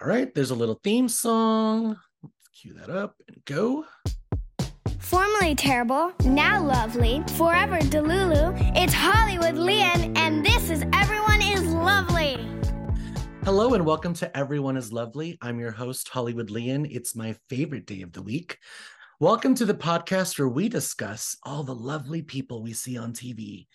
All right, there's a little theme song. Let's cue that up and go. Formerly terrible, now lovely, forever Delulu, it's Hollywood Lian, and this is Everyone is Lovely. Hello and welcome to Everyone is Lovely. I'm your host, Hollywood Lian. It's my favorite day of the week. Welcome to the podcast where we discuss all the lovely people we see on TV.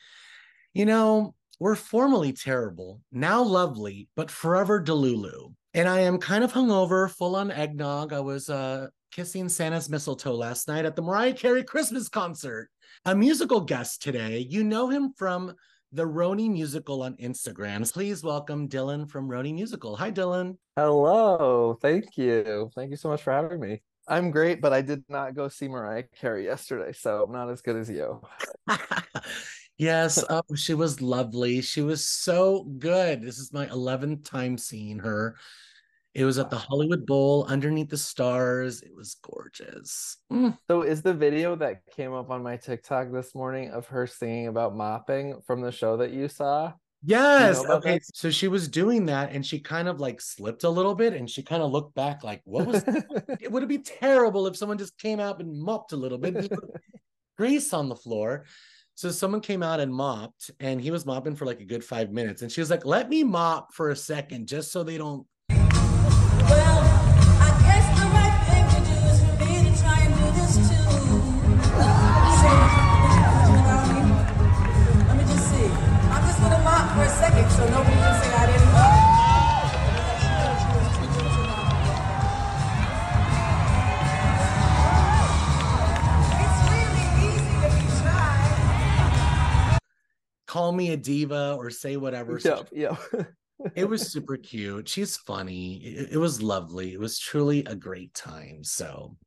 You know, we're formerly terrible, now lovely, but forever Delulu. And I am kind of hungover, full on eggnog. I was uh, kissing Santa's mistletoe last night at the Mariah Carey Christmas concert. A musical guest today. You know him from the RHONY Musical on Instagram. Please welcome Dylan from RHONY Musical. Hi, Dylan. Hello. Thank you. Thank you so much for having me. I'm great, but I did not go see Mariah Carey yesterday, so I'm not as good as you. yes, oh, she was lovely. She was so good. This is my 11th time seeing her. It was at the Hollywood Bowl underneath the stars. It was gorgeous. Mm. So, is the video that came up on my TikTok this morning of her singing about mopping from the show that you saw? Yes. You know okay. That? So she was doing that and she kind of like slipped a little bit and she kind of looked back like, what was it? Would it be terrible if someone just came out and mopped a little bit? grease on the floor. So someone came out and mopped and he was mopping for like a good five minutes. And she was like, let me mop for a second just so they don't call me a diva or say whatever. Yeah, yeah. it was super cute. She's funny. It, it, was lovely. It was truly a great time. So,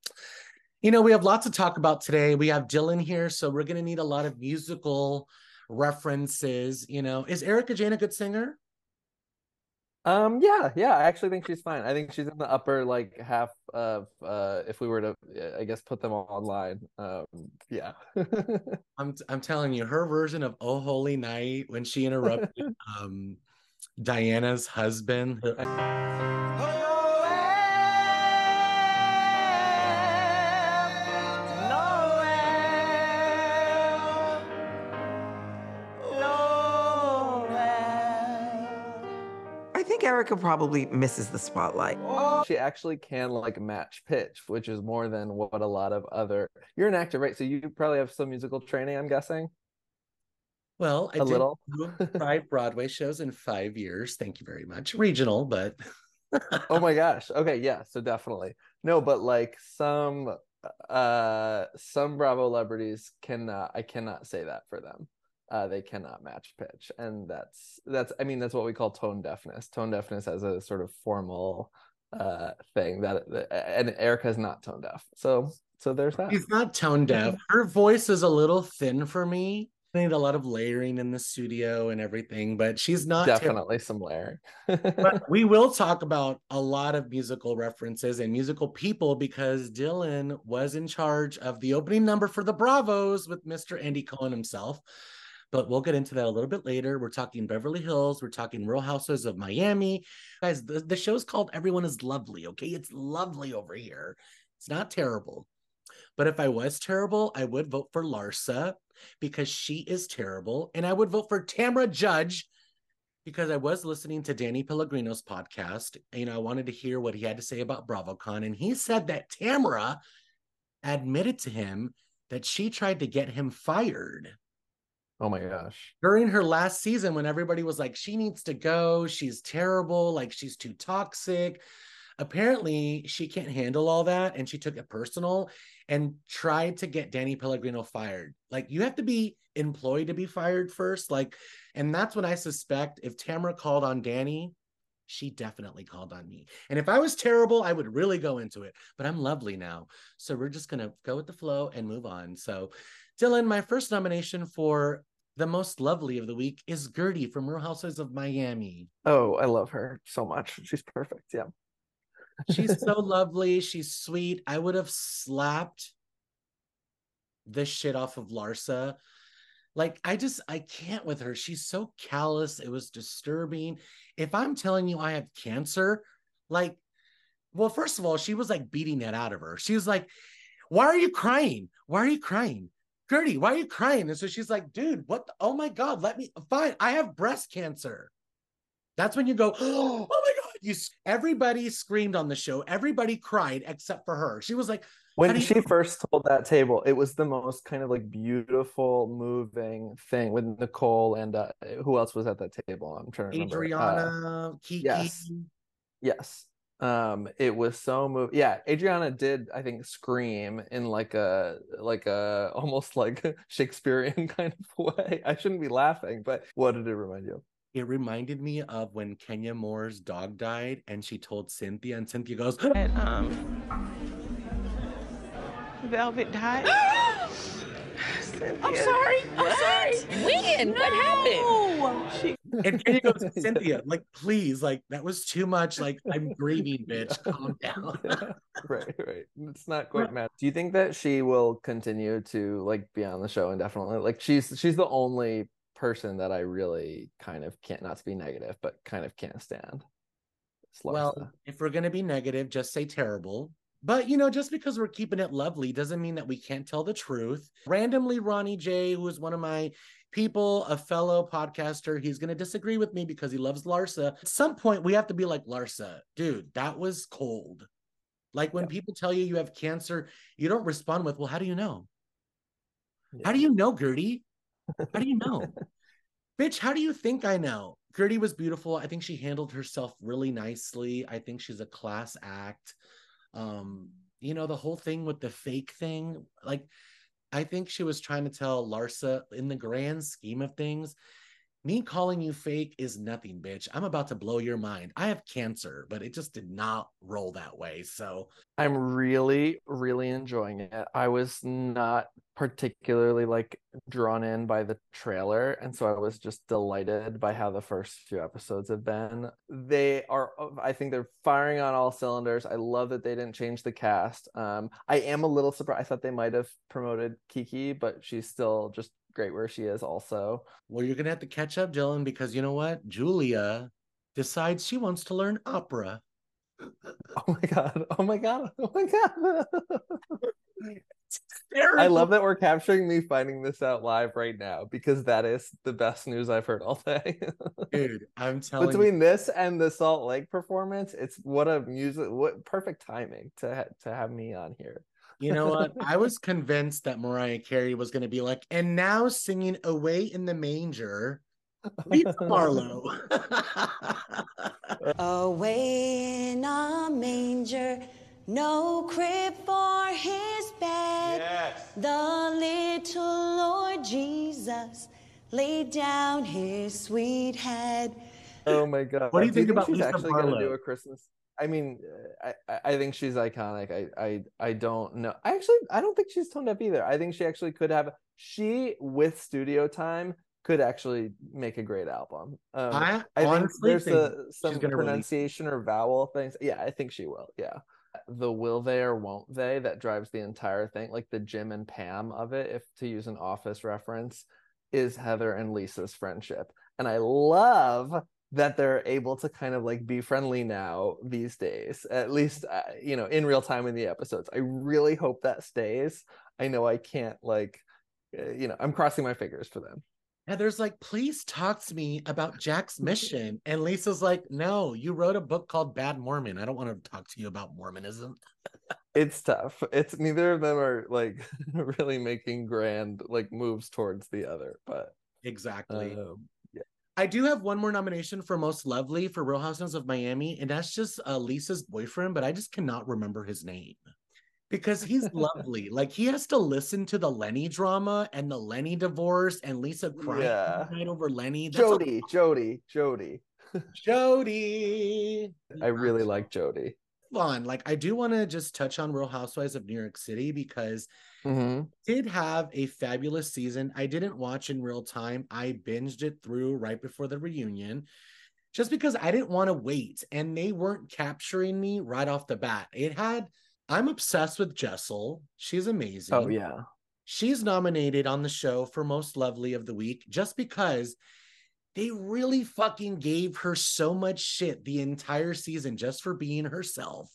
you know, we have lots to talk about today. We have Dylan here, so we're going to need a lot of musical references. You know, is Erika Jayne a good singer? Um, yeah, yeah, I actually think she's fine. I think she's in the upper like half of uh if we were to I guess put them all online. Um, yeah. I'm I'm telling you, her version of Oh Holy Night when she interrupted um Diana's husband. Erika probably misses the spotlight. She actually can like match pitch, which is more than what a lot of other. You're an actor, right? So you probably have some musical training, I'm guessing. Well, I a did little five Broadway shows in five years. Thank you very much. Regional, but oh my gosh. Okay, yeah. So definitely no, but like some uh some Bravo celebrities cannot. I cannot say that for them uh, they cannot match pitch. And that's that's i mean that's what we call tone deafness. Tone deafness as a sort of formal uh thing that and erika's not tone deaf. So so there's that. She's not tone deaf. her voice is a little thin for me. I need a lot of layering in the studio and everything, but she's not definitely some layering. but we will talk about a lot of musical references and musical people because Dylan was in charge of the opening number for the Bravos with Mr. Andy Cohen himself but we'll get into that a little bit later. We're talking Beverly Hills, we're talking Real Houses of Miami. Guys, the, the show's called Everyone is Lovely, okay? It's lovely over here. It's not terrible. But if I was terrible, I would vote for Larsa because she is terrible. And I would vote for Tamra Judge because I was listening to Danny Pellegrino's podcast. You know, I wanted to hear what he had to say about BravoCon. And he said that Tamra admitted to him that she tried to get him fired Oh my gosh. During her last season, when everybody was like, she needs to go, she's terrible, like she's too toxic. Apparently, she can't handle all that. And she took it personal and tried to get Danny Pellegrino fired. Like, you have to be employed to be fired first. Like, and that's when I suspect if Tamra called on Danny, she definitely called on me. And if I was terrible, I would really go into it. But I'm lovely now. So we're just going to go with the flow and move on. So, Dylan, my first nomination for the most lovely of the week is Guerdy from Real Houses of Miami. Oh, I love her so much. She's perfect. Yeah. She's so lovely. She's sweet. I would have slapped this shit off of Larsa. Like, I just, I can't with her. She's so callous. It was disturbing. If I'm telling you I have cancer, like, Well, first of all, she was like beating that out of her. She was like, Why are you crying? Why are you crying? Guerdy, why are you crying? And so she's like, Dude, what? The- oh my God, let me, fine. I have breast cancer. That's when you go, Oh my God. You, everybody screamed on the show. Everybody cried except for her. She was like, when she first told that table it was the most kind of like beautiful moving thing with nicole and uh, who else was at that table i'm trying to remember Uh, Adriana, Kiki. yes. yes um it was so move yeah adriana did i think scream in like a like a almost like shakespearean kind of way i shouldn't be laughing but what did it remind you of It reminded me of when Kenya Moore's dog died and she told Cynthia, and Cynthia goes, at um Velvet died. I'm sorry. I'm sorry. When? What happened? She and Kenya goes, to Cynthia, like, please, like, that was too much. Like, I'm grieving, bitch. Calm down. right right it's not quite mad do you think that she will continue to like be on the show indefinitely like she's she's the only person that i really kind of can't not to be negative but kind of can't stand well, if we're going to be negative, just say terrible. But, you know, just because we're keeping it lovely doesn't mean that we can't tell the truth. Randomly, Ronnie J, who is one of my people, a fellow podcaster, he's going to disagree with me because he loves Larsa. At some point, we have to be like, Larsa, dude, that was cold. Like when people tell you you have cancer, you don't respond with, well, how do you know? How do you know, Guerdy? How do you know? Bitch, how do you think I know? Guerdy was beautiful. I think she handled herself really nicely. I think she's a class act. Um, you know, the whole thing with the fake thing, like I think she was trying to tell Larsa in the grand scheme of things, me calling you fake is nothing, bitch. I'm about to blow your mind. I have cancer, but it just did not roll that way. So i'm really really enjoying it i was not particularly like drawn in by the trailer and so i was just delighted by how the first few episodes have been they are i think they're firing on all cylinders i love that they didn't change the cast um i am a little surprised i thought they might have promoted kiki but she's still just great where she is also well, you're gonna have to catch up, Dylan, because you know what? Julia decides she wants to learn opera. oh my god oh my god oh my god I love that we're capturing me finding this out live right now because that is the best news I've heard all day. dude. I'm telling you. Between this and the Salt Lake performance, it's what a music, what perfect timing to ha- to have me on here. You know what? I was convinced that Mariah Carey was going to be like, and now singing Away in the Manger, Lisa Barlow. Away in a manger, no crib for his bed. The little Lord Jesus laid down his sweet head. Oh my god! What do you think about she's Lisa actually going to do a Christmas? I mean, I I- think she's iconic. I I I don't know. I actually I don't think she's tone deaf either. I think she actually could have. She with studio time could actually make a great album. Um, I I think there's think a, some gonna release- pronunciation or vowel things. Yeah, I think she will. Yeah. The will they or won't they that drives the entire thing, like the Jim and Pam of it, if to use an office reference, is Heather and Lisa's friendship. And I love that they're able to kind of like be friendly now these days, at least, uh, you know, in real time in the episodes. I really hope that stays. I know I can't, like, uh, you know, I'm crossing my fingers for them. Heather's like, please talk to me about Jack's mission. And Lisa's like, no, you wrote a book called Bad Mormon. I don't want to talk to you about Mormonism. it's tough. It's neither of them are like really making grand like moves towards the other, but Exactly. um. I do have one more nomination for Most Lovely for Real Housewives of Miami, and that's just uh, Lisa's boyfriend, but I just cannot remember his name because he's lovely. Like he has to listen to the Lenny drama and the Lenny divorce and Lisa crying Yeah. over Lenny. That's a- Jody, Jody, Jody. Jody. I really like Jody. fun. Like I do want to just touch on Real Housewives of New York City because hmm did have a fabulous season. I didn't watch in real time. I binged it through right before the reunion just because I didn't want to wait and they weren't capturing me right off the bat. It had I'm obsessed with Jessel. She's amazing. Oh yeah. She's nominated on the show for most lovely of the week just because they really fucking gave her so much shit the entire season just for being herself.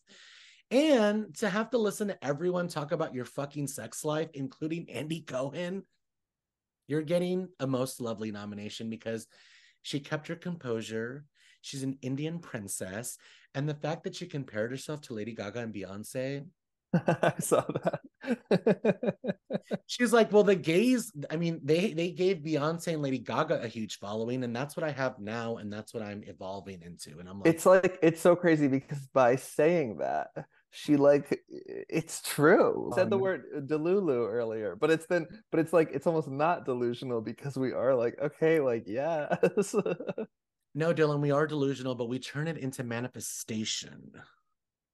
And to have to listen to everyone talk about your fucking sex life, including Andy Cohen, you're getting a most lovely nomination because she kept her composure. She's an Indian princess. And the fact that she compared herself to Lady Gaga and Beyonce, I saw that. she's like, well, the gays, I mean, they they gave Beyonce and Lady Gaga a huge following, and that's what I have now, and that's what I'm evolving into. And I'm like, it's like it's so crazy because by saying that, she like it's true. Said the Um, word delulu earlier, but it's then but it's like it's almost not delusional because we are like, okay, like yes. no, Dylan, we are delusional, but we turn it into manifestation.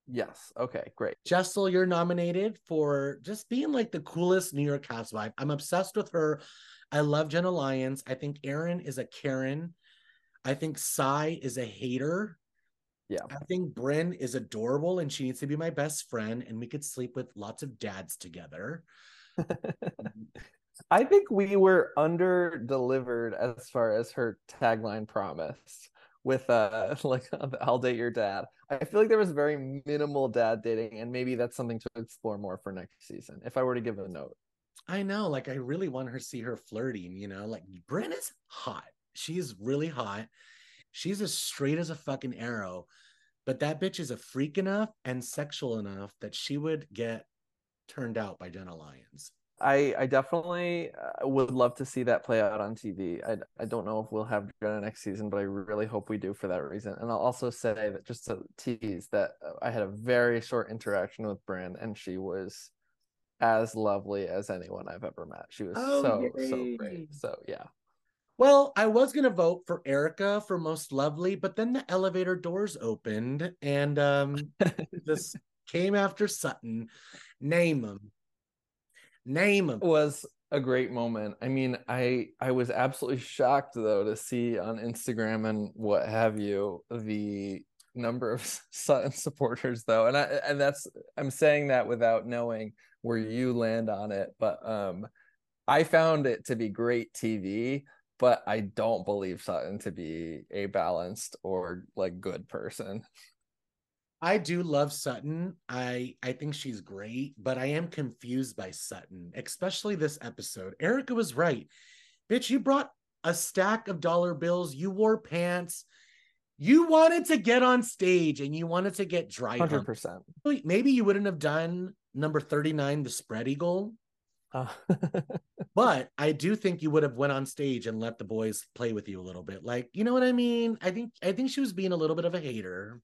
yes. Okay, great. Jessel, you're nominated for just being like the coolest New York housewife. I'm obsessed with her. I love Jenna Lyons. I think Erin is a Karen. I think Sai is a hater. Yeah. I think Brynn is adorable and she needs to be my best friend and we could sleep with lots of dads together. I think we were under delivered as far as her tagline promise with uh like I'll date your dad. I feel like there was very minimal dad dating and maybe that's something to explore more for next season if I were to give a note. I know, like I really want her to see her flirting, you know, like Brynn is hot. She's really hot. She's as straight as a fucking arrow, but that bitch is a freak enough and sexual enough that she would get turned out by Jenna Lyons. I I definitely uh, would love to see that play out on TV. I I don't know if we'll have Jenna next season, but I really hope we do for that reason. And I'll also say that just to tease that uh, I had a very short interaction with Brynn, and she was as lovely as anyone I've ever met. She was Oh, so so great. So yeah, Well, I was gonna vote for Erika for most lovely, but then the elevator doors opened and um this came after Sutton. Name him. Name him. it was a great moment. I mean, I I was absolutely shocked though to see on Instagram and what have you the number of Sutton supporters though, and I and that's I'm saying that without knowing where you land on it, but um, I found it to be great TV, but I don't believe Sutton to be a balanced or like good person. I do love Sutton. I I think she's great, but I am confused by Sutton, especially this episode. Erika was right. Bitch, you brought a stack of dollar bills, you wore pants. You wanted to get on stage and you wanted to get dry. Hundred humped. percent. Maybe you wouldn't have done number 39, the spread eagle, Uh, but I do think you would have went on stage and let the boys play with you a little bit. Like, you know what I mean? I think I think she was being a little bit of a hater.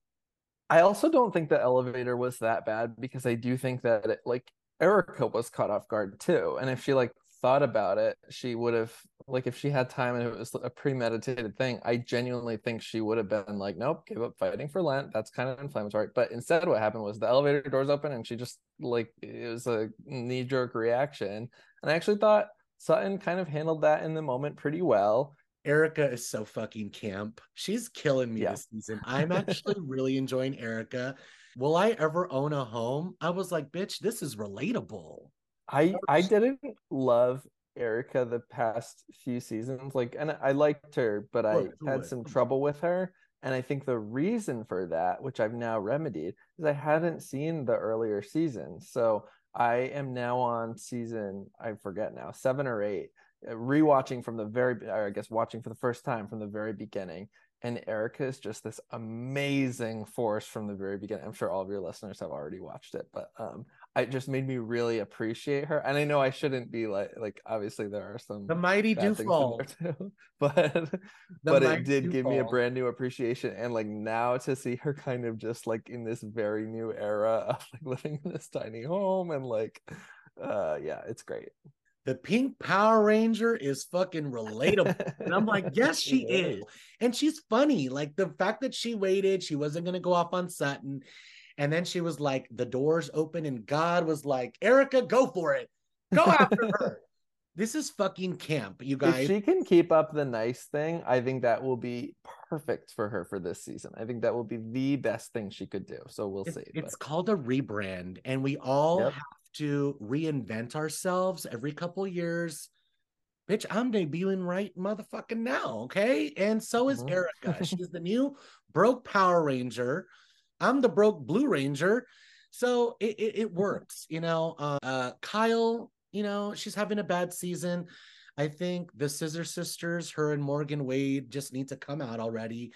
I also don't think the elevator was that bad because I do think that it, like Erika was caught off guard too. And if she like thought about it, she would have like if she had time and it was a premeditated thing, I genuinely think she would have been like, nope, give up fighting for Lent. That's kind of inflammatory. But instead, what happened was the elevator doors open and she just like it was a knee jerk reaction. And I actually thought Sutton kind of handled that in the moment pretty well. Erika is so fucking camp. She's killing me Yeah. this season. I'm actually really enjoying Erika. Will I ever own a home? I was like, bitch, this is relatable. I I didn't love Erika the past few seasons. Like, and I liked her, but I had some trouble with her. And I think the reason for that, which I've now remedied, is I hadn't seen the earlier seasons. So I am now on season, I forget now, seven or eight, uh, rewatching from the very, or I guess watching for the first time from the very beginning. And Erika is just this amazing force from the very beginning. I'm sure all of your listeners have already watched it, but um, it just made me really appreciate her. And I know I shouldn't be like, like obviously there are some The mighty do fall. too, but The but it did give me a brand new appreciation. And like now to see her kind of just like in this very new era of like living in this tiny home and like, uh, yeah, it's great. The pink Power Ranger is fucking relatable. And I'm like, yes, she Yeah. is. And she's funny. Like the fact that she waited, she wasn't going to go off on Sutton. And then she was like, the doors open, and God was like, Erika, go for it. Go after her. This is fucking camp, you guys. If she can keep up the nice thing, I think that will be perfect for her for this season. I think that will be the best thing she could do. So we'll It's, see. it's but- called a rebrand, and we all Yep. have to reinvent ourselves every couple years. bitch, I'm debuting right motherfucking now, okay? And so is Mhm. Erika. She's the new broke Power Ranger. I'm the broke Blue Ranger. So it, it, it works, you know. Uh, uh, Kyle, you know, she's having a bad season. I think the Scissor Sisters, her and Morgan Wade, just need to come out already.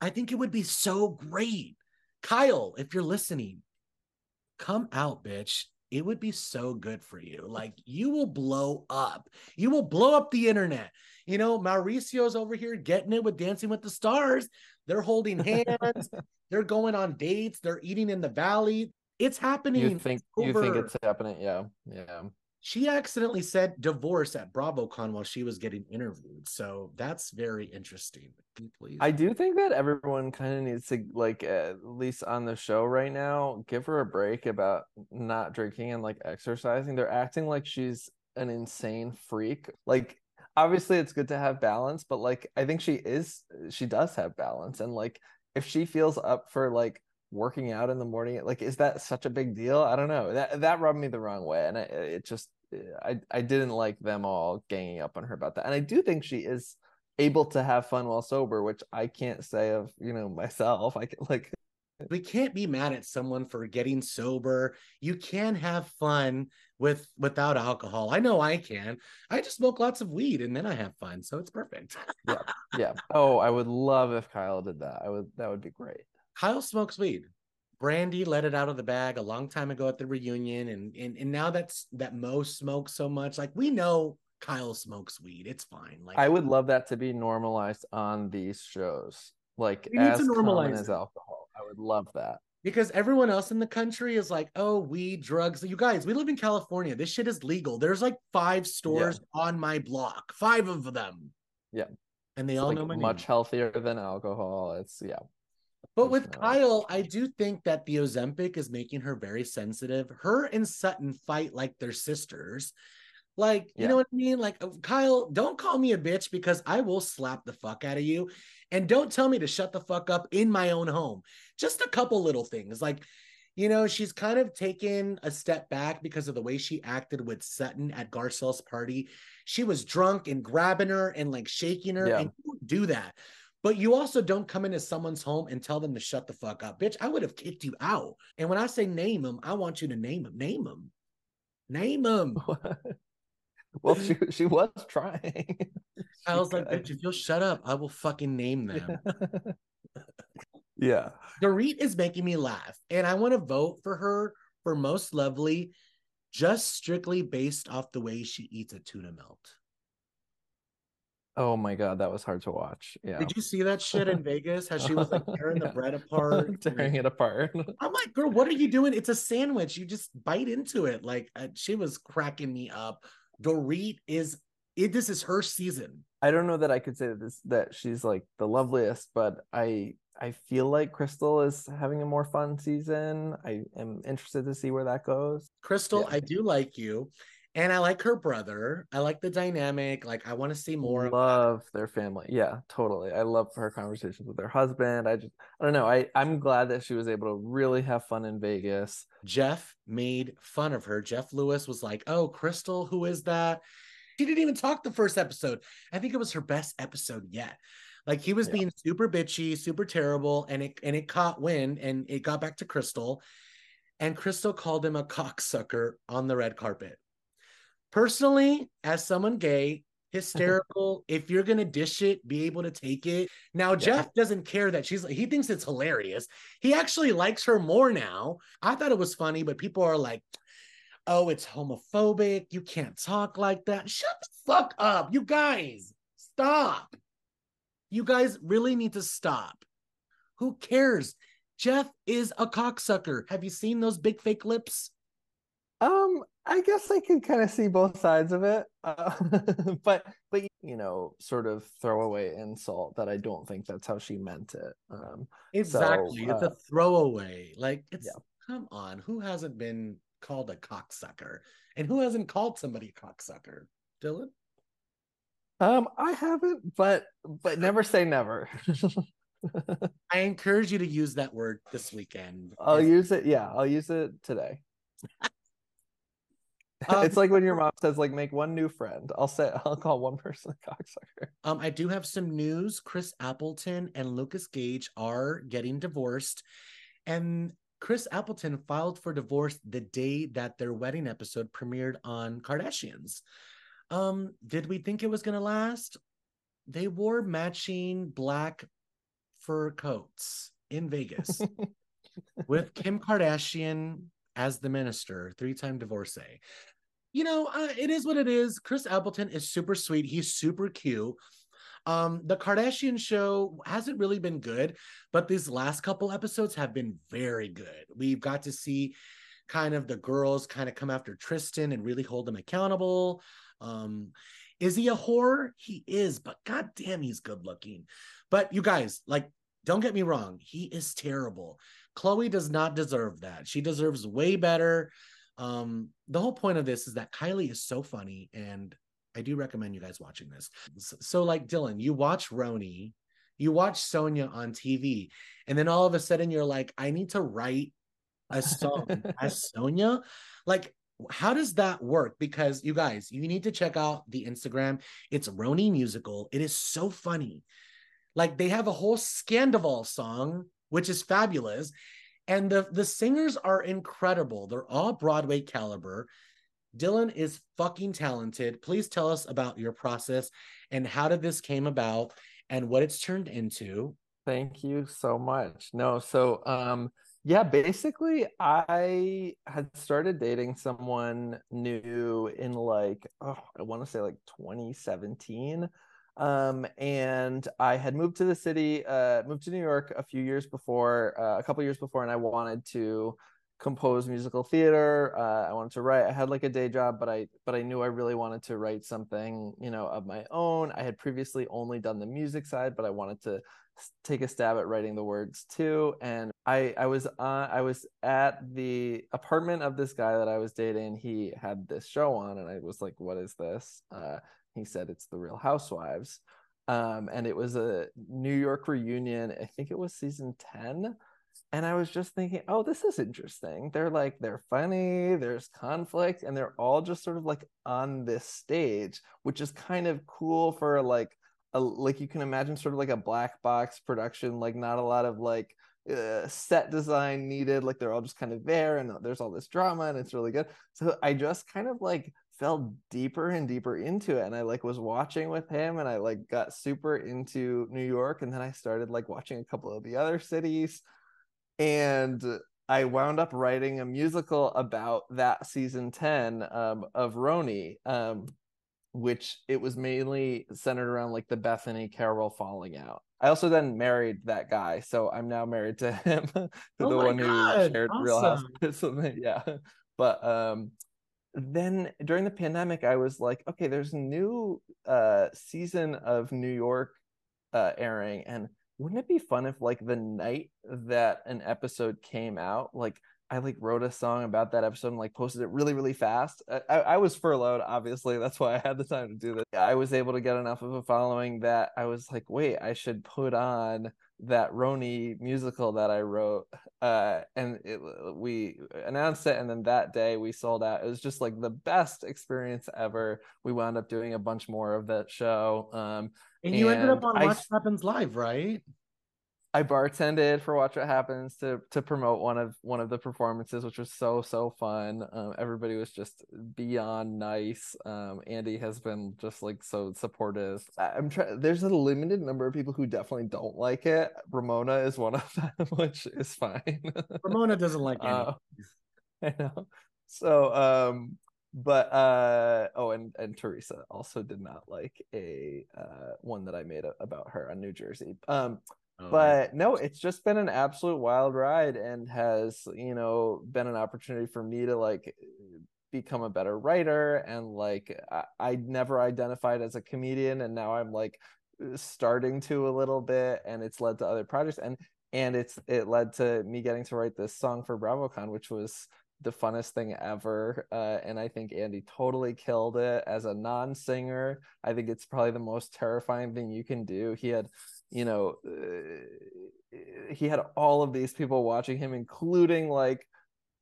I think it would be so great. Kyle, if you're listening, come out, bitch. It would be so good for you. Like you will blow up. You will blow up the internet. You know, Mauricio's over here getting it with Dancing with the Stars. They're holding hands. They're going on dates. They're eating in the valley. It's happening. You think you think it's happening? Yeah, yeah. She accidentally said divorce at BravoCon while she was getting interviewed. So that's very interesting. Please. I do think that everyone kind of needs to like at least on the show right now give her a break about not drinking and like exercising. They're acting like she's an insane freak. Like obviously it's good to have balance, but like I think she is she does have balance and like if she feels up for like working out in the morning like is that such a big deal? I don't know. That that rubbed me the wrong way and it, it just I I didn't like them all ganging up on her about that. And I do think she is able to have fun while sober, which I can't say of you know myself. I can like we can't be mad at someone for getting sober. You can have fun with without alcohol. I know I can. I just smoke lots of weed and then I have fun, so it's perfect. yeah yeah. Oh, I would love if Kyle did that. I would that would be great. Kyle smokes weed. Brandi let it out of the bag a long time ago at the reunion, and and and now that's that Mo smokes so much. Like we know Kyle smokes weed. It's fine. Like I would love that to be normalized on these shows, like We as common as alcohol. I would love that. because everyone else in the country is like, oh, weed, drugs. You guys, we live in California. This shit is legal. There's like five stores on my block, five of them. Yeah. And they It's all like know my much name. healthier than alcohol. It's yeah. But with Kyle, I do think that the Ozempic is making her very sensitive. Her and Sutton fight like they're sisters. Like, you Yeah. know what I mean? Like, uh, Kyle, don't call me a bitch because I will slap the fuck out of you. And don't tell me to shut the fuck up in my own home. Just a couple little things. Like, you know, she's kind of taken a step back because of the way she acted with Sutton at Garcelle's party. She was drunk and grabbing her and like shaking her. Yeah. And you don't do that. But you also don't come into someone's home and tell them to shut the fuck up. Bitch, I would have kicked you out. And when I say name them, I want you to name them. Name them. Name them. well, she she was trying. I She was like, bitch, if you'll shut up, I will fucking name them. yeah. Dorit is making me laugh, and I want to vote for her for most lovely, just strictly based off the way she eats a tuna melt. Oh my god, that was hard to watch. Yeah. Did you see that shit in Vegas? How she was like tearing the bread apart, tearing it apart. I'm like, girl, what are you doing? It's a sandwich. You just bite into it. Like uh, she was cracking me up. Dorit is it. This is her season. I don't know that I could say that this that she's like the loveliest, but I I feel like Crystal is having a more fun season. I am interested to see where that goes. Crystal, Yeah. I do like you, and I like her brother. I like the dynamic. Like I want to see more. of love their family. Yeah, totally. I love her conversations with her husband. I just I don't know. I I'm glad that she was able to really have fun in Vegas. Jeff made fun of her. Jeff Lewis was like, "Oh, Crystal, who is that?" She didn't even talk the first episode. I think it was her best episode yet. Like he was Yeah. being super bitchy, super terrible, and it and it caught wind and it got back to Crystal, and Crystal called him a cocksucker on the red carpet. Personally, as someone gay, hysterical. if you're gonna dish it, be able to take it. Now, Jeff doesn't care that she's he thinks it's hilarious. He actually likes her more now. I thought it was funny, but people are like, oh, it's homophobic. You can't talk like that. Shut the fuck up. You guys, stop. You guys really need to stop. Who cares? Jeff is a cocksucker. Have you seen those big fake lips? Um, I guess I can kind of see both sides of it, uh, but but you know, sort of throwaway insult that I don't think that's how she meant it. Um, Exactly. it's uh, a throwaway. Like, it's yeah. come on. Who hasn't been called a cocksucker? And who hasn't called somebody a cocksucker? Dylan? um, I haven't, but but never say never. I encourage you to use that word this weekend. I'll use it. Yeah, I'll use it today. Um, it's like when your mom says, like, make one new friend. I'll say I'll call one person a cocksucker. Um, I do have some news. Chris Appleton and Lucas Gage are getting divorced. And Chris Appleton filed for divorce the day that their wedding episode premiered on Kardashians. Um, did we think it was gonna last? They wore matching black fur coats in Vegas with Kim Kardashian as the minister, three-time divorcee. You know, uh, it is what it is. Chris Appleton is super sweet. He's super cute. Um, the Kardashian show hasn't really been good, but these last couple episodes have been very good. We've got to see kind of the girls kind of come after Tristan and really hold him accountable. Um, is he a whore? He is, but god damn, he's good looking. But you guys, like, don't get me wrong, he is terrible. Khloé does not deserve that. She deserves way better. Um, the whole point of this is that Kylie is so funny, and I do recommend you guys watching this. So, so like Dylan, you watch RHONY, you watch Sonja on TV, and then all of a sudden you're like, I need to write a song as Sonja. Like, how does that work? Because you guys, you need to check out the Instagram. It's RHONY musical. It is so funny. Like they have a whole Scandoval song, which is fabulous. And the, the singers are incredible. They're all Broadway caliber. Dylan is fucking talented. Please tell us about your process and how did this came about and what it's turned into. Thank you so much. No, so um yeah, basically I had started dating someone new in like oh, I want to say like 2017 um, and I had moved to the city, uh, moved to New York a few years before, uh, a couple years before, and I wanted to compose musical theater. Uh, I wanted to write. I had like a day job, but I but I knew I really wanted to write something, you know, of my own. I had previously only done the music side, but I wanted to take a stab at writing the words too. And I I was on I was at the apartment of this guy that I was dating. He had this show on, and I was like, "What is this?" Uh, he said it's the Real Housewives. Um, and it was a New York reunion. I think it was season 10. And I was just thinking, oh, this is interesting. They're like, they're funny, there's conflict, and they're all just sort of like on this stage, which is kind of cool for like a like you can imagine sort of like a black box production, like not a lot of like uh, set design needed. Like they're all just kind of there, and there's all this drama, and it's really good. So I just kind of like fell deeper and deeper into it and i like was watching with him and i like got super into new york and then i started like watching a couple of the other cities and i wound up writing a musical about that season 10 um, of RHONY um, which it was mainly centered around like the bethenny carole falling out i also then married that guy so i'm now married to him to Oh the one God, who shared real house awesome. yeah but um then during the pandemic i was like okay there's a new uh season of new york uh airing and wouldn't it be fun if like the night that an episode came out like i like wrote a song about that episode and like posted it really really fast i, I was furloughed obviously that's why i had the time to do this i was able to get enough of a following that i was like wait i should put on that RHONY musical that I wrote, uh, and it, we announced it, and then that day we sold out. It was just like the best experience ever. We wound up doing a bunch more of that show. Um, And you ended up on I- Watch What Happens Live, right? I bartended for Watch What Happens to to promote one of one of the performances, which was so so fun. Um, everybody was just beyond nice. Um, Andy has been just like so supportive. I'm trying. There's a limited number of people who definitely don't like it. Ramona is one of them, which is fine. Ramona doesn't like Andy. Uh, I know. So, um, but uh, oh, and and Teresa also did not like a uh one that I made about her on New Jersey. Um, Oh, but no, it's just been an absolute wild ride and has, you know, been an opportunity for me to like become a better writer and like I, I never identified as a comedian and now I'm like starting to a little bit and it's led to other projects and and it's it led to me getting to write this song for BravoCon which was the funnest thing ever uh, and I think Andy totally killed it as a non-singer. I think it's probably the most terrifying thing you can do. He had you know uh, he had all of these people watching him including like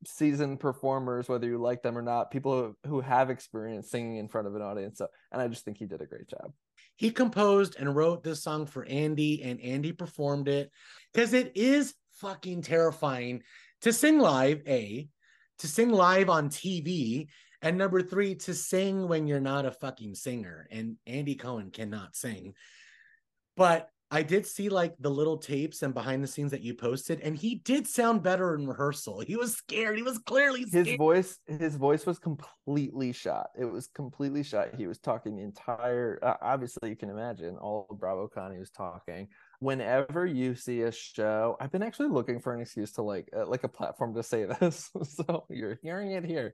seasoned performers, whether you like them or not, people who, who have experience singing in front of an audience. So, and I just think he did a great job. He composed and wrote this song for Andy, and Andy performed it because it is fucking terrifying to sing live, A, to sing live on TV, and number three, to sing when you're not a fucking singer. And Andy Cohen cannot sing. But I did see like the little tapes and behind the scenes that you posted, and he did sound better in rehearsal. He was scared. He was clearly scared. his voice. His voice was completely shot. It was completely shot. He was talking the entire. Uh, obviously, you can imagine all of BravoCon he was talking. Whenever you see a show, I've been actually looking for an excuse to like uh, like a platform to say this. so you're hearing it here.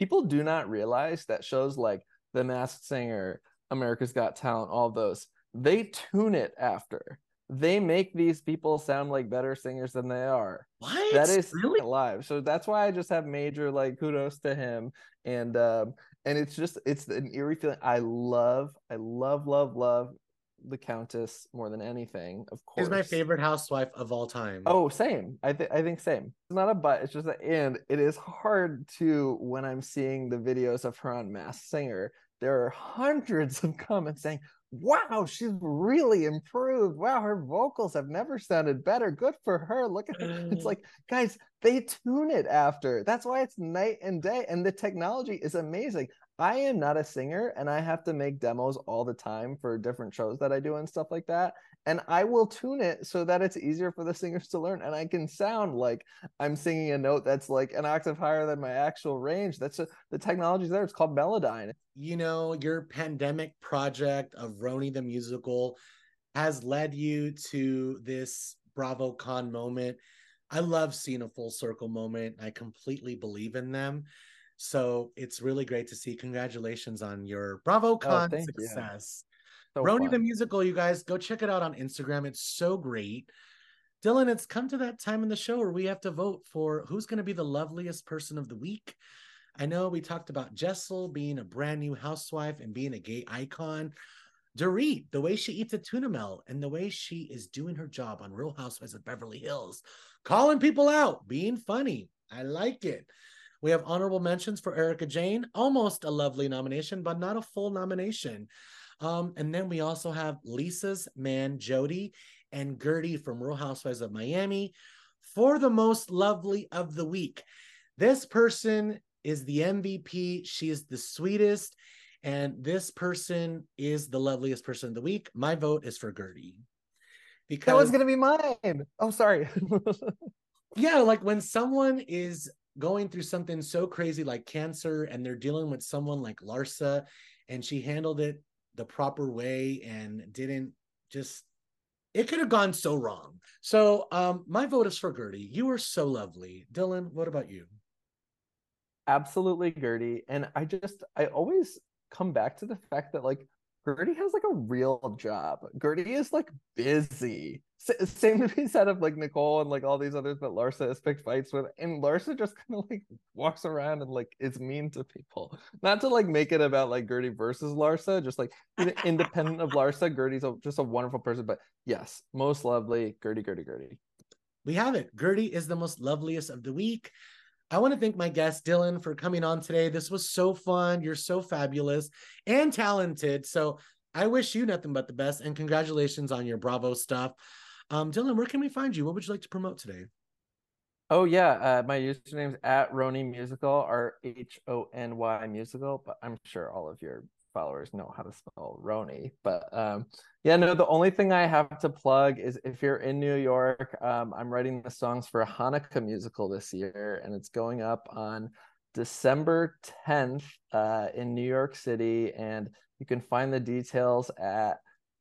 People do not realize that shows like The Masked Singer, America's Got Talent, all those they tune it after they make these people sound like better singers than they are. What? That is really live. So that's why I just have major like kudos to him. And um and it's just it's an eerie feeling. I love, I love, love, love the Countess more than anything, of course. Is my favorite housewife of all time. Oh, same. I think I think same. It's not a but. It's just that, and it is hard to when I'm seeing the videos of her on Masked Singer. There are hundreds of comments saying, wow, she's really improved. Wow, her vocals have never sounded better. Good for her. Look at it. It's mm. like, guys, they tune it after. That's why it's night and day. And the technology is amazing. I am not a singer and I have to make demos all the time for different shows that I do and stuff like that. And I will tune it so that it's easier for the singers to learn. And I can sound like I'm singing a note that's like an octave higher than my actual range. That's a, the technology's there. It's called Melodyne. You know, your pandemic project of RHONY the musical has led you to this BravoCon moment. I love seeing a full circle moment. I completely believe in them. So it's really great to see. Congratulations on your BravoCon Oh, success. So fun. the musical, you guys go check it out on Instagram. It's so great. Dylan, it's come to that time in the show where we have to vote for who's going to be the loveliest person of the week. I know we talked about Jessel being a brand new housewife and being a gay icon. Dorit, the way she eats a tuna melt and the way she is doing her job on Real Housewives of Beverly Hills, calling people out, being funny. I like it. We have honorable mentions for Erika Jayne, almost a lovely nomination, but not a full nomination. Um, and then we also have Lisa's man, Jody, and Guerdy from Real Housewives of Miami for the most lovely of the week. This person is the MVP. She is the sweetest. And this person is the loveliest person of the week. My vote is for Guerdy. Because That was gonna be mine. Oh, sorry. yeah, like when someone is going through something so crazy like cancer and they're dealing with someone like Larsa and she handled it the proper way and didn't just it could have gone so wrong. So um my vote is for Guerdy. You are so lovely. Dylan, what about you? Absolutely, Guerdy. And I just I always come back to the fact that like Guerdy has like a real job. Guerdy is like busy. S- same to be said of like Nicole and like all these others that Larsa has picked fights with. And Larsa just kind of like walks around and like is mean to people. Not to like make it about like Guerdy versus Larsa, just like independent of Larsa, Guerdy's a, just a wonderful person. But yes, most lovely, Guerdy, Guerdy, Guerdy. we have it. Guerdy is the most loveliest of the week. I want to thank my guest, Dylan, for coming on today. This was so fun. You're so fabulous and talented. So I wish you nothing but the best and congratulations on your Bravo stuff. Um, Dylan, where can we find you? What would you like to promote today? Oh yeah, uh, my username's at RHONY Musical, R H O N Y Musical, but I'm sure all of your followers know how to spell RHONY. But um, yeah, no, the only thing I have to plug is if you're in New York, um, I'm writing the songs for a Hanukkah musical this year, and it's going up on December 10th uh, in New York City, and you can find the details at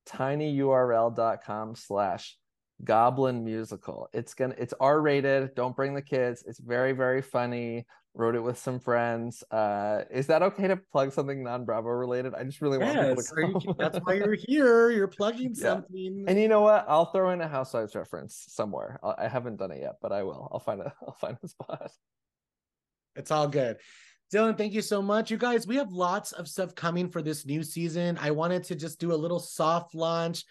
tinyurl.com slash goblin musical it's gonna it's r-rated don't bring the kids it's very very funny wrote it with some friends uh is that okay to plug something non-bravo related i just really want people to come. that's why you're here. You're plugging Yeah. something. and you know what i'll throw in a housewives reference somewhere I, I haven't done it yet but i will i'll find a i'll find a spot It's all good. Dylan, thank you so much. You guys, we have lots of stuff coming for this new season. I wanted to just do a little soft launch.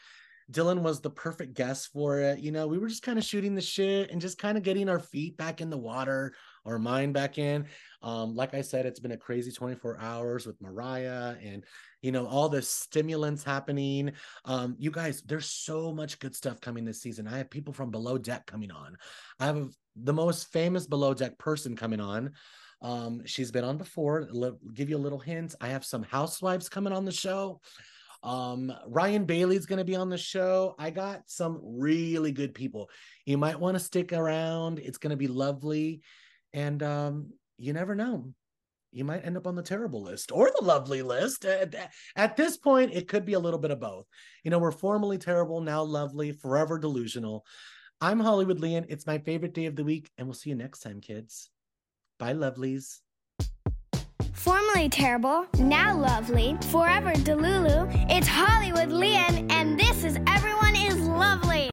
Dylan was the perfect guest for it. You know, we were just kind of shooting the shit and just kind of getting our feet back in the water our mind back in. Um, like I said, it's been a crazy 24 hours with Mariah and you know all the stimulants happening. Um, you guys, there's so much good stuff coming this season. I have people from Below Deck coming on. I have the most famous Below Deck person coming on. Um, she's been on before. L- give you a little hint. I have some housewives coming on the show. Um, Ryan Bailey's going to be on the show. I got some really good people. You might want to stick around. It's going to be lovely. And um, you never know. You might end up on the terrible list or the lovely list. At, at this point, it could be a little bit of both. You know, we're formerly terrible, now lovely, forever delusional. I'm Hollywood Lian. It's my favorite day of the week, and we'll see you next time, kids. Bye, lovelies. Formerly terrible, now lovely, forever Delulu. It's Hollywood Lian, and this is Everyone is Lovely.